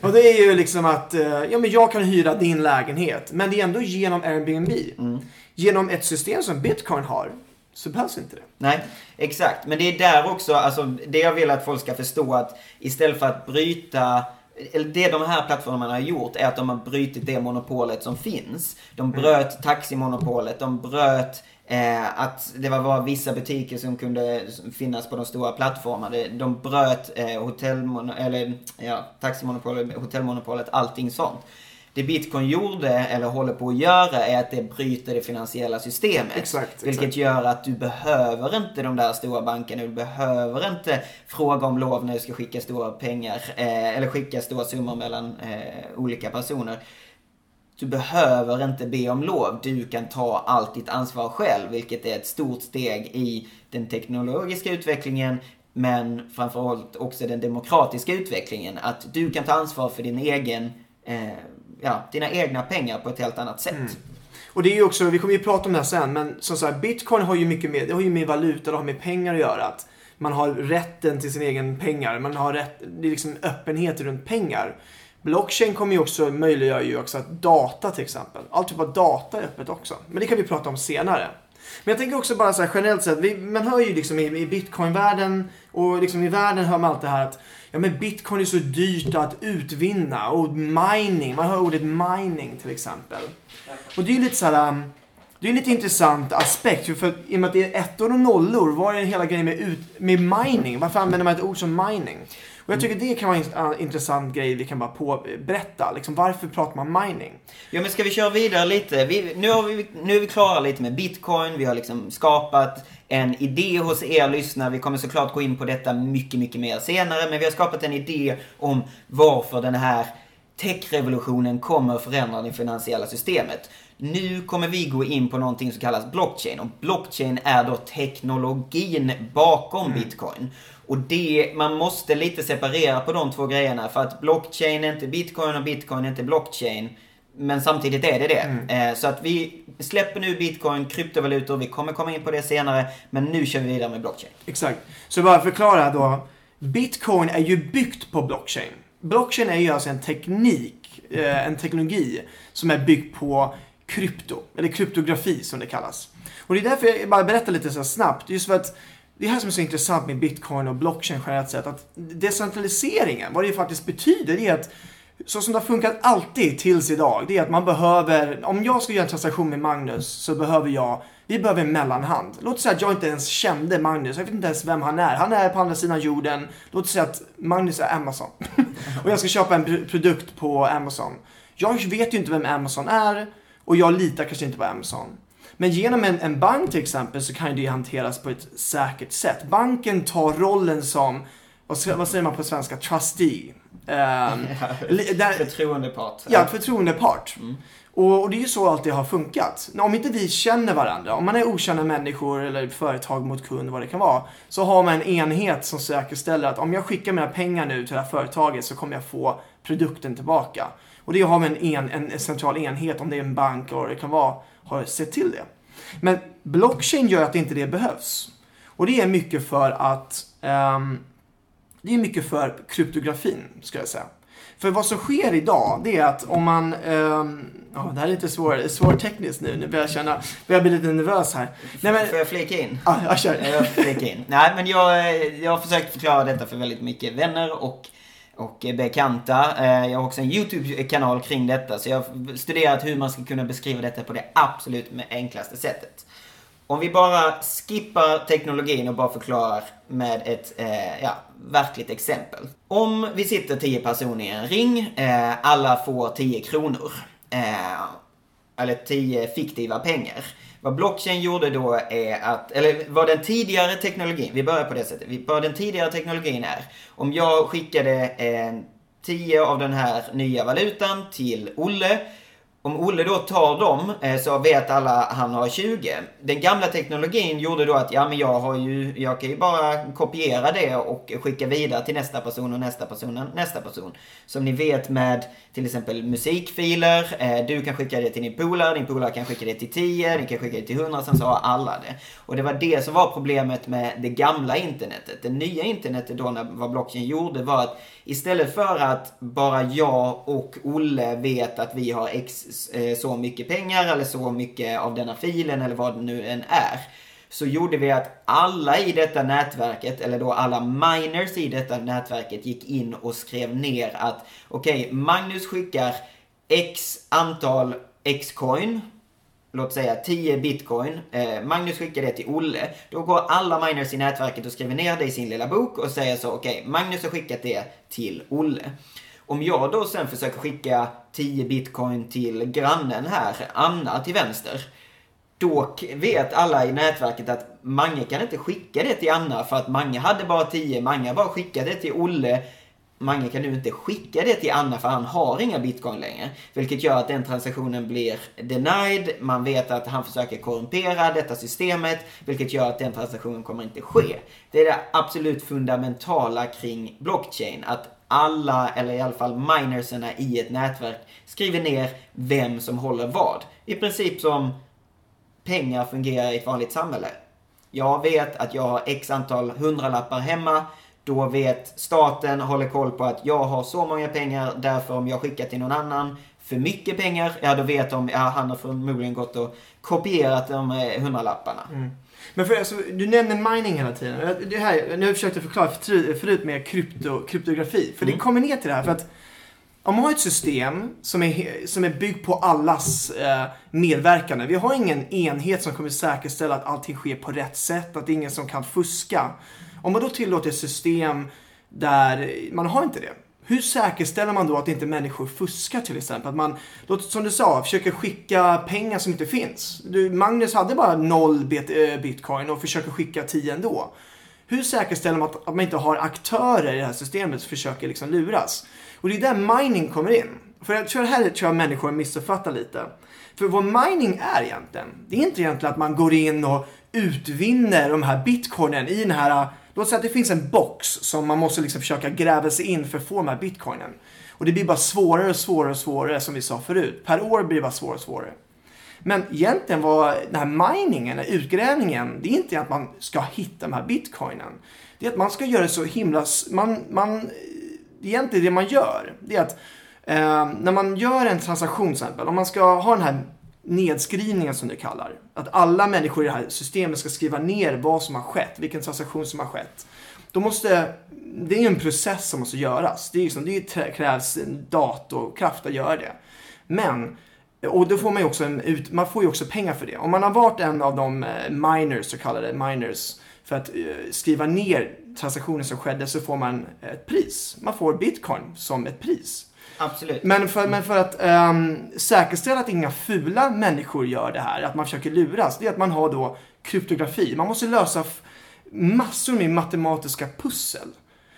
Och det är ju liksom att, eh, ja men jag kan hyra din lägenhet. Men det är ändå genom Airbnb. Mm. Genom ett system som Bitcoin har så behövs inte det. Nej, exakt. Men det är där också, alltså det jag vill att folk ska förstå att istället för att bryta eller det de här plattformarna har gjort är att de har brutit det monopolet som finns. De mm. bröt taximonopolet, de bröt eh, att det var bara vissa butiker som kunde finnas på de stora plattformarna. De bröt eh, hotellmon eller, ja, taximonopolet, hotellmonopolet, allting sånt. Det bitcoin gjorde, eller håller på att göra, är att det bryter det finansiella systemet. Exakt, vilket exakt. gör att du behöver inte de där stora bankerna. Du behöver inte fråga om lov när du ska skicka stora pengar, eh, eller skicka stora summor mellan eh, olika personer. Du behöver inte be om lov. Du kan ta allt ditt ansvar själv, vilket är ett stort steg i den teknologiska utvecklingen men framförallt också den demokratiska utvecklingen. Att du kan ta ansvar för din egen, eh, ja, dina egna pengar på ett helt annat sätt. Mm. Och det är ju också, vi kommer ju prata om det här sen, men som sagt, bitcoin har ju mycket med, det har ju med valuta, det har med pengar att göra. Att man har rätten till sin egen pengar, man har rätt, det är liksom öppenhet runt pengar. Blockchain kommer ju också, möjliggör ju också att data till exempel, all typ av data är öppet också. Men det kan vi prata om senare. Men jag tänker också bara så här generellt sett, vi, man hör ju liksom i, i bitcoin-världen och liksom i världen hör man alltid det här att ja men bitcoin är så dyrt att utvinna och mining, man hör ordet mining till exempel. Och det är ju lite så här, um, det är en lite intressant aspekt. För i och med att det är ettor och nollor, vad är hela grejen med, ut, med mining? Varför använder man ett ord som mining? Och jag tycker det kan vara en intressant grej vi kan bara på, berätta. Liksom, varför pratar man mining? Ja men ska vi köra vidare lite? Vi, nu, har vi, nu är vi klara lite med bitcoin. Vi har liksom skapat en idé hos er lyssnare. Vi kommer såklart gå in på detta mycket, mycket mer senare. Men vi har skapat en idé om varför den här techrevolutionen kommer förändra det finansiella systemet. Nu kommer vi gå in på någonting som kallas blockchain. Och blockchain är då teknologin bakom mm. bitcoin. Och det, man måste lite separera på de två grejerna. För att blockchain är inte bitcoin och bitcoin är inte blockchain. Men samtidigt är det det. Mm. Eh, så att vi släpper nu bitcoin, kryptovalutor, vi kommer komma in på det senare. Men nu kör vi vidare med blockchain. Exakt. Så bara förklara då. Bitcoin är ju byggt på blockchain. Blockchain är ju alltså en teknik, eh, en teknologi som är byggd på krypto, eller kryptografi som det kallas. Och det är därför jag bara berättar lite så snabbt. Just för att det här som är så intressant med bitcoin och blockchain generellt sett, att decentraliseringen, vad det faktiskt betyder, är att så som det har funkat alltid tills idag, det är att man behöver, om jag ska göra en transaktion med Magnus så behöver jag, vi behöver en mellanhand. Låt säga att jag inte ens kände Magnus, jag vet inte ens vem han är. Han är på andra sidan jorden. Låt säga att Magnus är Amazon. och jag ska köpa en produkt på Amazon. Jag vet ju inte vem Amazon är och jag litar kanske inte på Amazon. Men genom en, en bank till exempel så kan det hanteras på ett säkert sätt. Banken tar rollen som, vad, säger man på svenska, trustee. Um, där, förtroendepart. Ja, förtroendepart. Mm. Och, och, det är ju så alltid har funkat. Om inte vi känner varandra, om man är okända människor eller företag mot kund, vad det kan vara, så har man en enhet som säkerställer att om jag skickar mina pengar nu till det här företaget så kommer jag få produkten tillbaka. Och det har vi en, en, en central enhet, om det är en bank eller vad det kan vara, har sett till det. Men blockchain gör att inte det behövs. Och det är mycket för att um, det är mycket för kryptografin, ska jag säga. För vad som sker idag, det är att om man... Um, oh, det här är lite svår, svår tekniskt nu. Nu börjar jag känna... Börjar bli lite nervös här. Nej, men, Får jag flika in? Ja, jag kör. Jag flika in. Nej, men jag, jag har försökt förklara detta för väldigt mycket vänner och och eh, bekanta. Eh, jag har också en YouTube-kanal kring detta, så jag har studerat hur man ska kunna beskriva detta på det absolut enklaste sättet. Om vi bara skippar teknologin och bara förklarar med ett eh, ja, verkligt exempel. Om vi sitter 10 personer i en ring, eh, alla får 10 kronor. Eh, eller 10 fiktiva pengar. Vad blockchain gjorde då är att, eller vad den tidigare teknologin, vi börjar på det sättet. Vad den tidigare teknologin är. Om jag skickade eh, en 10 av den här nya valutan till Olle om Olle då tar dem eh, så vet alla han har 20. Den gamla teknologin gjorde då att ja men jag har ju, jag kan ju bara kopiera det och skicka vidare till nästa person och nästa person och nästa person. Som ni vet med till exempel musikfiler, eh, du kan skicka det till din polare, din polare kan skicka det till 10, ni kan skicka det till 100, sen så har alla det. Och det var det som var problemet med det gamla internetet. Det nya internetet då, när, vad blockchain gjorde var att istället för att bara jag och Olle vet att vi har x Eh, så mycket pengar eller så mycket av denna filen eller vad det nu än är. Så gjorde vi att alla i detta nätverket, eller då alla miners i detta nätverket gick in och skrev ner att okej, okay, Magnus skickar X antal X-coin låt säga 10 bitcoin. Eh, Magnus skickar det till Olle. Då går alla miners i nätverket och skriver ner det i sin lilla bok och säger så, okej, okay, Magnus har skickat det till Olle. Om jag då sen försöker skicka 10 bitcoin till grannen här, Anna till vänster. Då vet alla i nätverket att Mange kan inte skicka det till Anna för att Mange hade bara 10, Mange bara skickade det till Olle. Mange kan nu inte skicka det till Anna för han har inga bitcoin längre. Vilket gör att den transaktionen blir denied. Man vet att han försöker korrumpera detta systemet. Vilket gör att den transaktionen kommer inte ske. Det är det absolut fundamentala kring blockchain. Att alla, eller i alla fall minerserna i ett nätverk, skriver ner vem som håller vad. I princip som pengar fungerar i ett vanligt samhälle. Jag vet att jag har x antal hundralappar hemma. Då vet staten, håller koll på att jag har så många pengar, därför om jag skickar till någon annan för mycket pengar, ja då vet de, ja han har förmodligen gått och kopierat de eh, hundralapparna. Mm. Men för, alltså, du nämner mining hela tiden. Det här, nu har jag förklara förut med krypto, kryptografi. För mm. det kommer ner till det här. För att om man har ett system som är, som är byggt på allas eh, medverkande. Vi har ingen enhet som kommer säkerställa att allting sker på rätt sätt, att det är ingen som kan fuska. Om man då tillåter ett system där man har inte det. Hur säkerställer man då att inte människor fuskar till exempel? Att man, som du sa, försöker skicka pengar som inte finns. Du, Magnus hade bara noll bit, äh, bitcoin och försöker skicka tio ändå. Hur säkerställer man att, att, man inte har aktörer i det här systemet som försöker liksom luras? Och det är där mining kommer in. För jag tror det här tror jag människor missuppfattar lite. För vad mining är egentligen, det är inte egentligen att man går in och utvinner de här bitcoinen i den här Låt säga att det finns en box som man måste liksom försöka gräva sig in för att få de här bitcoinen. Och det blir bara svårare och svårare och svårare som vi sa förut. Per år blir det bara svårare och svårare. Men egentligen var den här miningen, utgrävningen, det är inte att man ska hitta de här bitcoinen. Det är att man ska göra det så himla... Man, man, egentligen det man gör, det är att eh, när man gör en transaktion till exempel, om man ska ha den här nedskrivningen som du kallar. Att alla människor i det här systemet ska skriva ner vad som har skett, vilken transaktion som har skett. Då måste, det är en process som måste göras. Det, är liksom, det krävs datorkraft att göra det. Men, och då får man ju också, en, man får ju också pengar för det. Om man har varit en av de eh, miners, så kallade miners, för att eh, skriva ner transaktioner som skedde så får man ett pris. Man får bitcoin som ett pris. Absolut. Men för, men för att um, säkerställa att inga fula människor gör det här, att man försöker luras, det är att man har då kryptografi. Man måste lösa massor med matematiska pussel.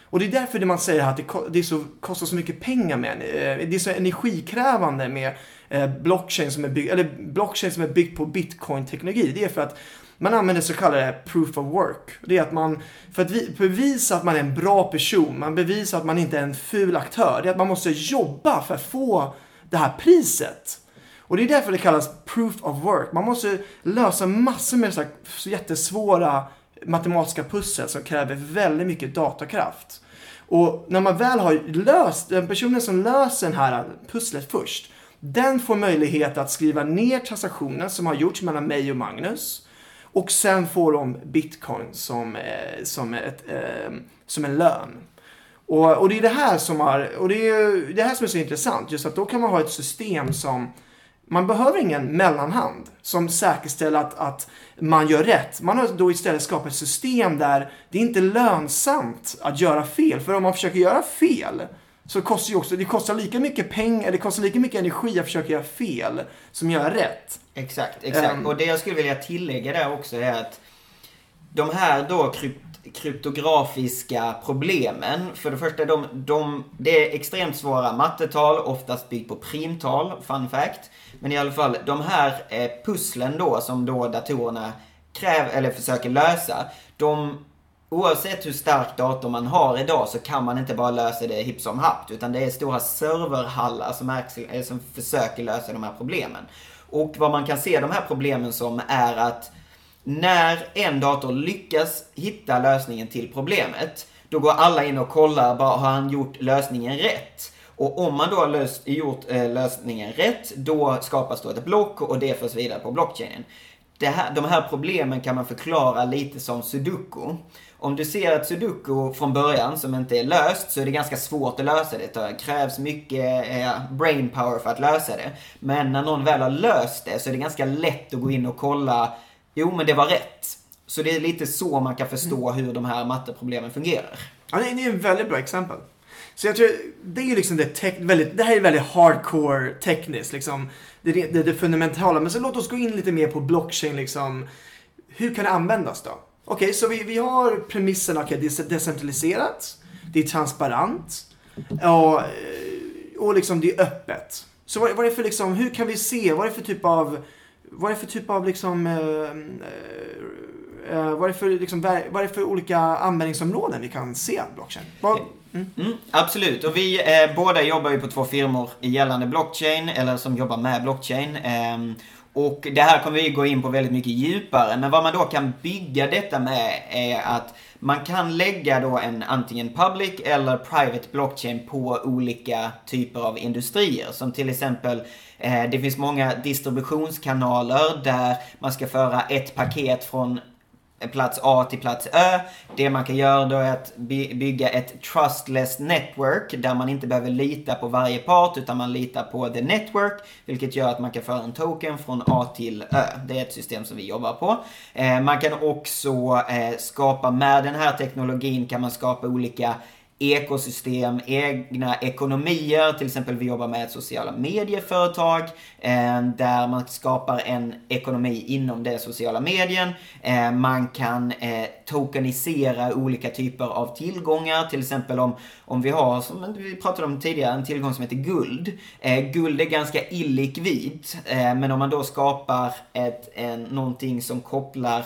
Och det är därför det man säger att det, det så, kostar så mycket pengar med, eh, det är så energikrävande med eh, blockchain som är byggt, eller blockchain som är byggt på bitcoin-teknologi. Det är för att man använder så kallade proof of work. Det är att man, för att bevisa att man är en bra person, man bevisar att man inte är en ful aktör. Det är att man måste jobba för att få det här priset. Och det är därför det kallas proof of work. Man måste lösa massor med så jättesvåra matematiska pussel som kräver väldigt mycket datakraft. Och när man väl har löst, den personen som löser den här pusslet först, den får möjlighet att skriva ner transaktionen som har gjorts mellan mig och Magnus. Och sen får de bitcoin som, eh, som, ett, eh, som en lön. Och, och det är det här som är, och det är det här som är så intressant. Just att då kan man ha ett system som man behöver ingen mellanhand som säkerställer att, att man gör rätt. Man har då istället skapat ett system där det är inte lönsamt att göra fel. För om man försöker göra fel så kostar ju också, det kostar lika mycket pengar, det kostar lika mycket energi att försöka göra fel som göra rätt. Exakt, exakt. Um, och det jag skulle vilja tillägga där också är att de här då krypt kryptografiska problemen. För det första, de, de, det är extremt svåra mattetal, oftast byggt på primtal, fun fact. Men i alla fall, de här eh, pusslen då som då datorerna kräver, eller försöker lösa, de Oavsett hur stark dator man har idag så kan man inte bara lösa det hipp som happ. Utan det är stora serverhallar som, är, eh, som försöker lösa de här problemen. Och vad man kan se de här problemen som är att när en dator lyckas hitta lösningen till problemet, då går alla in och kollar, bara, har han gjort lösningen rätt? Och om man då har löst, gjort eh, lösningen rätt, då skapas då ett block och det förs vidare på blockchainen. Det här, de här problemen kan man förklara lite som sudoku. Om du ser ett sudoku från början som inte är löst så är det ganska svårt att lösa det. Det krävs mycket eh, brain power för att lösa det. Men när någon väl har löst det så är det ganska lätt att gå in och kolla Jo, men det var rätt. Så det är lite så man kan förstå hur de här matteproblemen fungerar. Ja, det är ett väldigt bra exempel. Så jag tror, det är ju liksom det, väldigt, det här är väldigt hardcore tekniskt, liksom. Det, det, det fundamentala. Men så låt oss gå in lite mer på blockchain, liksom. Hur kan det användas då? Okej, okay, så vi, vi har premisserna, okej, okay, det är decentraliserat, det är transparent, Och, eh, och liksom det är öppet. Så vad, vad är det för liksom, hur kan vi se, vad är det för typ av, vad är det för typ av liksom, eh, eh, eh vad, är det för, liksom, vad är det för olika användningsområden vi kan se blockchain? Vad, mm. Mm, absolut, och vi eh, båda jobbar ju på två firmor gällande blockchain, eller som jobbar med blockchain. Eh, och det här kommer vi gå in på väldigt mycket djupare. Men vad man då kan bygga detta med är att man kan lägga då en antingen public eller private blockchain på olika typer av industrier. Som till exempel, eh, det finns många distributionskanaler där man ska föra ett paket från plats A till plats Ö. Det man kan göra då är att bygga ett trustless network där man inte behöver lita på varje part utan man litar på the network. Vilket gör att man kan föra en token från A till Ö. Det är ett system som vi jobbar på. Eh, man kan också eh, skapa, med den här teknologin kan man skapa olika ekosystem, egna ekonomier. Till exempel vi jobbar med ett sociala medieföretag eh, där man skapar en ekonomi inom det sociala medien. Eh, man kan eh, tokenisera olika typer av tillgångar. Till exempel om, om vi har, som vi pratade om tidigare, en tillgång som heter guld. Eh, guld är ganska illikvid. eh, men om man då skapar ett, en, någonting som kopplar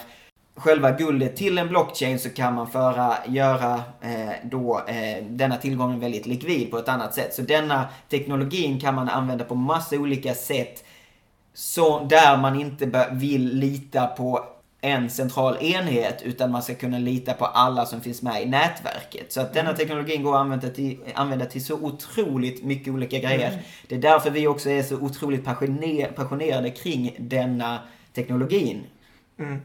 själva guldet till en blockchain så kan man föra, göra eh, då eh, denna tillgången väldigt likvid på ett annat sätt. Så denna teknologin kan man använda på massa olika sätt. Så där man inte vill lita på en central enhet utan man ska kunna lita på alla som finns med i nätverket. Så att denna mm. teknologin går att använda till, använda till så otroligt mycket olika grejer. Mm. Det är därför vi också är så otroligt passionerade kring denna teknologin. Mm.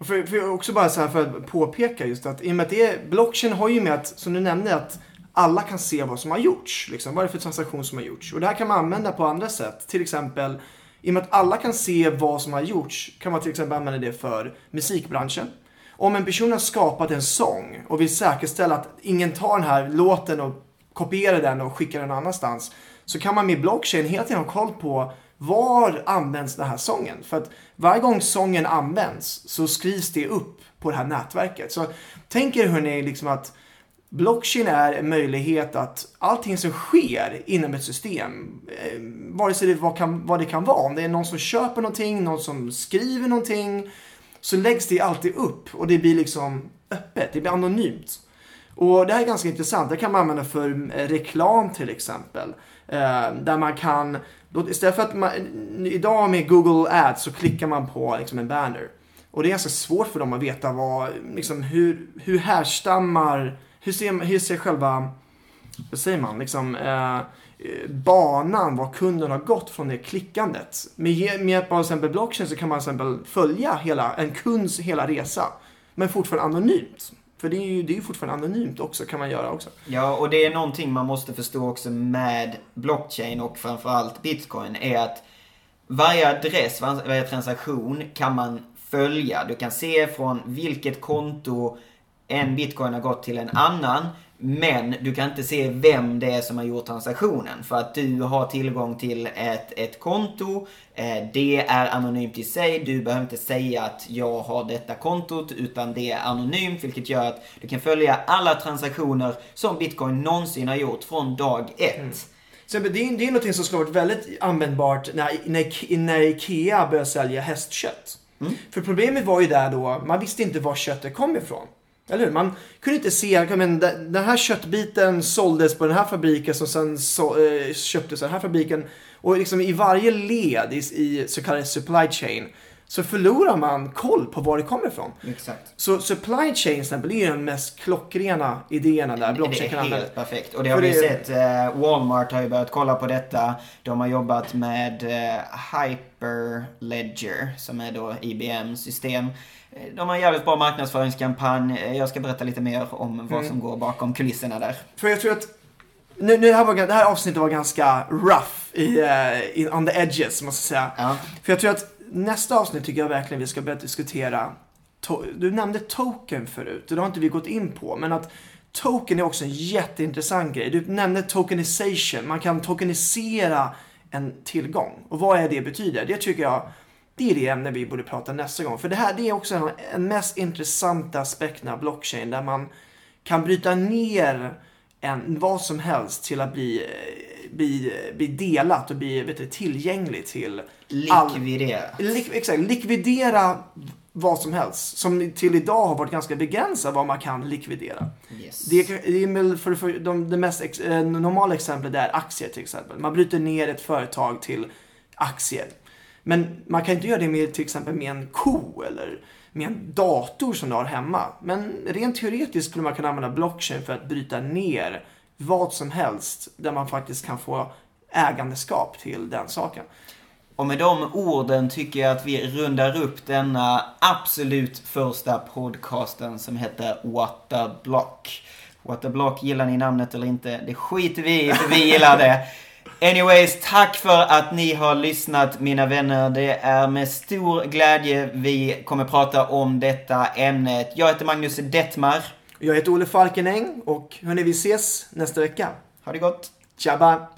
För, för också bara så här för att påpeka just att i och med att det är, blockchain har ju med att, som du nämnde, att alla kan se vad som har gjorts. Liksom, vad är det för transaktion som har gjorts? Och det här kan man använda på andra sätt. Till exempel, i och med att alla kan se vad som har gjorts, kan man till exempel använda det för musikbranschen. Om en person har skapat en sång och vill säkerställa att ingen tar den här låten och kopierar den och skickar den någon annanstans. Så kan man med blockchain hela tiden ha koll på var används den här sången? För att varje gång sången används så skrivs det upp på det här nätverket. Så tänk er hörni liksom att blockchain är en möjlighet att allting som sker inom ett system, eh, vare sig det vad, kan, vad det kan vara, om det är någon som köper någonting, någon som skriver någonting, så läggs det alltid upp och det blir liksom öppet, det blir anonymt. Och det här är ganska intressant, det kan man använda för eh, reklam till exempel. Eh, där man kan Istället för att man, idag med Google Ads så klickar man på liksom en banner. Och det är ganska svårt för dem att veta vad, liksom, hur, hur härstammar, hur ser, hur ser själva, vad säger man, liksom, eh, banan, var kunden har gått från det klickandet. Med, med hjälp av till exempel blockchain så kan man till exempel följa hela, en kunds hela resa. Men fortfarande anonymt. För det är ju det är fortfarande anonymt också, kan man göra också. Ja, och det är någonting man måste förstå också med blockchain och framförallt bitcoin är att varje adress, varje transaktion kan man följa. Du kan se från vilket konto en bitcoin har gått till en annan. Men du kan inte se vem det är som har gjort transaktionen. För att du har tillgång till ett, ett konto. Eh, det är anonymt i sig. Du behöver inte säga att jag har detta kontot. Utan det är anonymt. Vilket gör att du kan följa alla transaktioner som bitcoin någonsin har gjort från dag ett. Mm. Så det, är, det är något som skulle varit väldigt användbart när, när, när Ikea började sälja hästkött. Mm. För problemet var ju där då, man visste inte var köttet kom ifrån. Eller hur? Man kunde inte se, men den här köttbiten såldes på den här fabriken som sen så, äh, köptes den här fabriken. Och liksom i varje led i, i så kallad supply chain så förlorar man koll på var det kommer ifrån. Exakt. Så supply chain till exempel är den mest klockrena idéerna där blockchain kan använda. Det är helt perfekt. Och det har vi det... sett. Eh, Walmart har ju börjat kolla på detta. De har jobbat med eh, Hyperledger som är då IBM system. Eh, de har en jävligt bra marknadsföringskampanj. Eh, jag ska berätta lite mer om vad mm. som går bakom kulisserna där. För jag tror att nu, nu det, här var, det här avsnittet var ganska rough i, uh, i, on the edges, måste jag säga. Ja. För jag tror att nästa avsnitt tycker jag verkligen vi ska börja diskutera. Du nämnde token förut, det har inte vi gått in på, men att token är också en jätteintressant grej. Du nämnde tokenization, man kan tokenisera en tillgång. Och vad är det betyder? Det tycker jag det är det ämne vi borde prata nästa gång. För det här det är också en, en mest intressanta aspekten av blockchain där man kan bryta ner en, vad som helst till att bli, eh, bli, bli delat och bli vet du, tillgängligt till Likvidera. Lik, exakt, likvidera vad som helst. Som till idag har varit ganska begränsat vad man kan likvidera. Yes. Det, det är för, för de, det mest ex, eh, normala exemplet är aktier till exempel. Man bryter ner ett företag till aktier. Men man kan inte göra det med till exempel med en ko eller med en dator som du har hemma. Men rent teoretiskt skulle man kunna använda blockchain för att bryta ner vad som helst där man faktiskt kan få ägandeskap till den saken. Och med de orden tycker jag att vi rundar upp denna absolut första podcasten som heter What the Block. What the Block, gillar ni namnet eller inte? Det skiter vi i, för vi gillar det. Anyways, tack för att ni har lyssnat mina vänner. Det är med stor glädje vi kommer prata om detta ämnet. Jag heter Magnus Detmar. Jag heter Olle Falkenäng och hörni, vi ses nästa vecka. Ha det gott! Tjabba!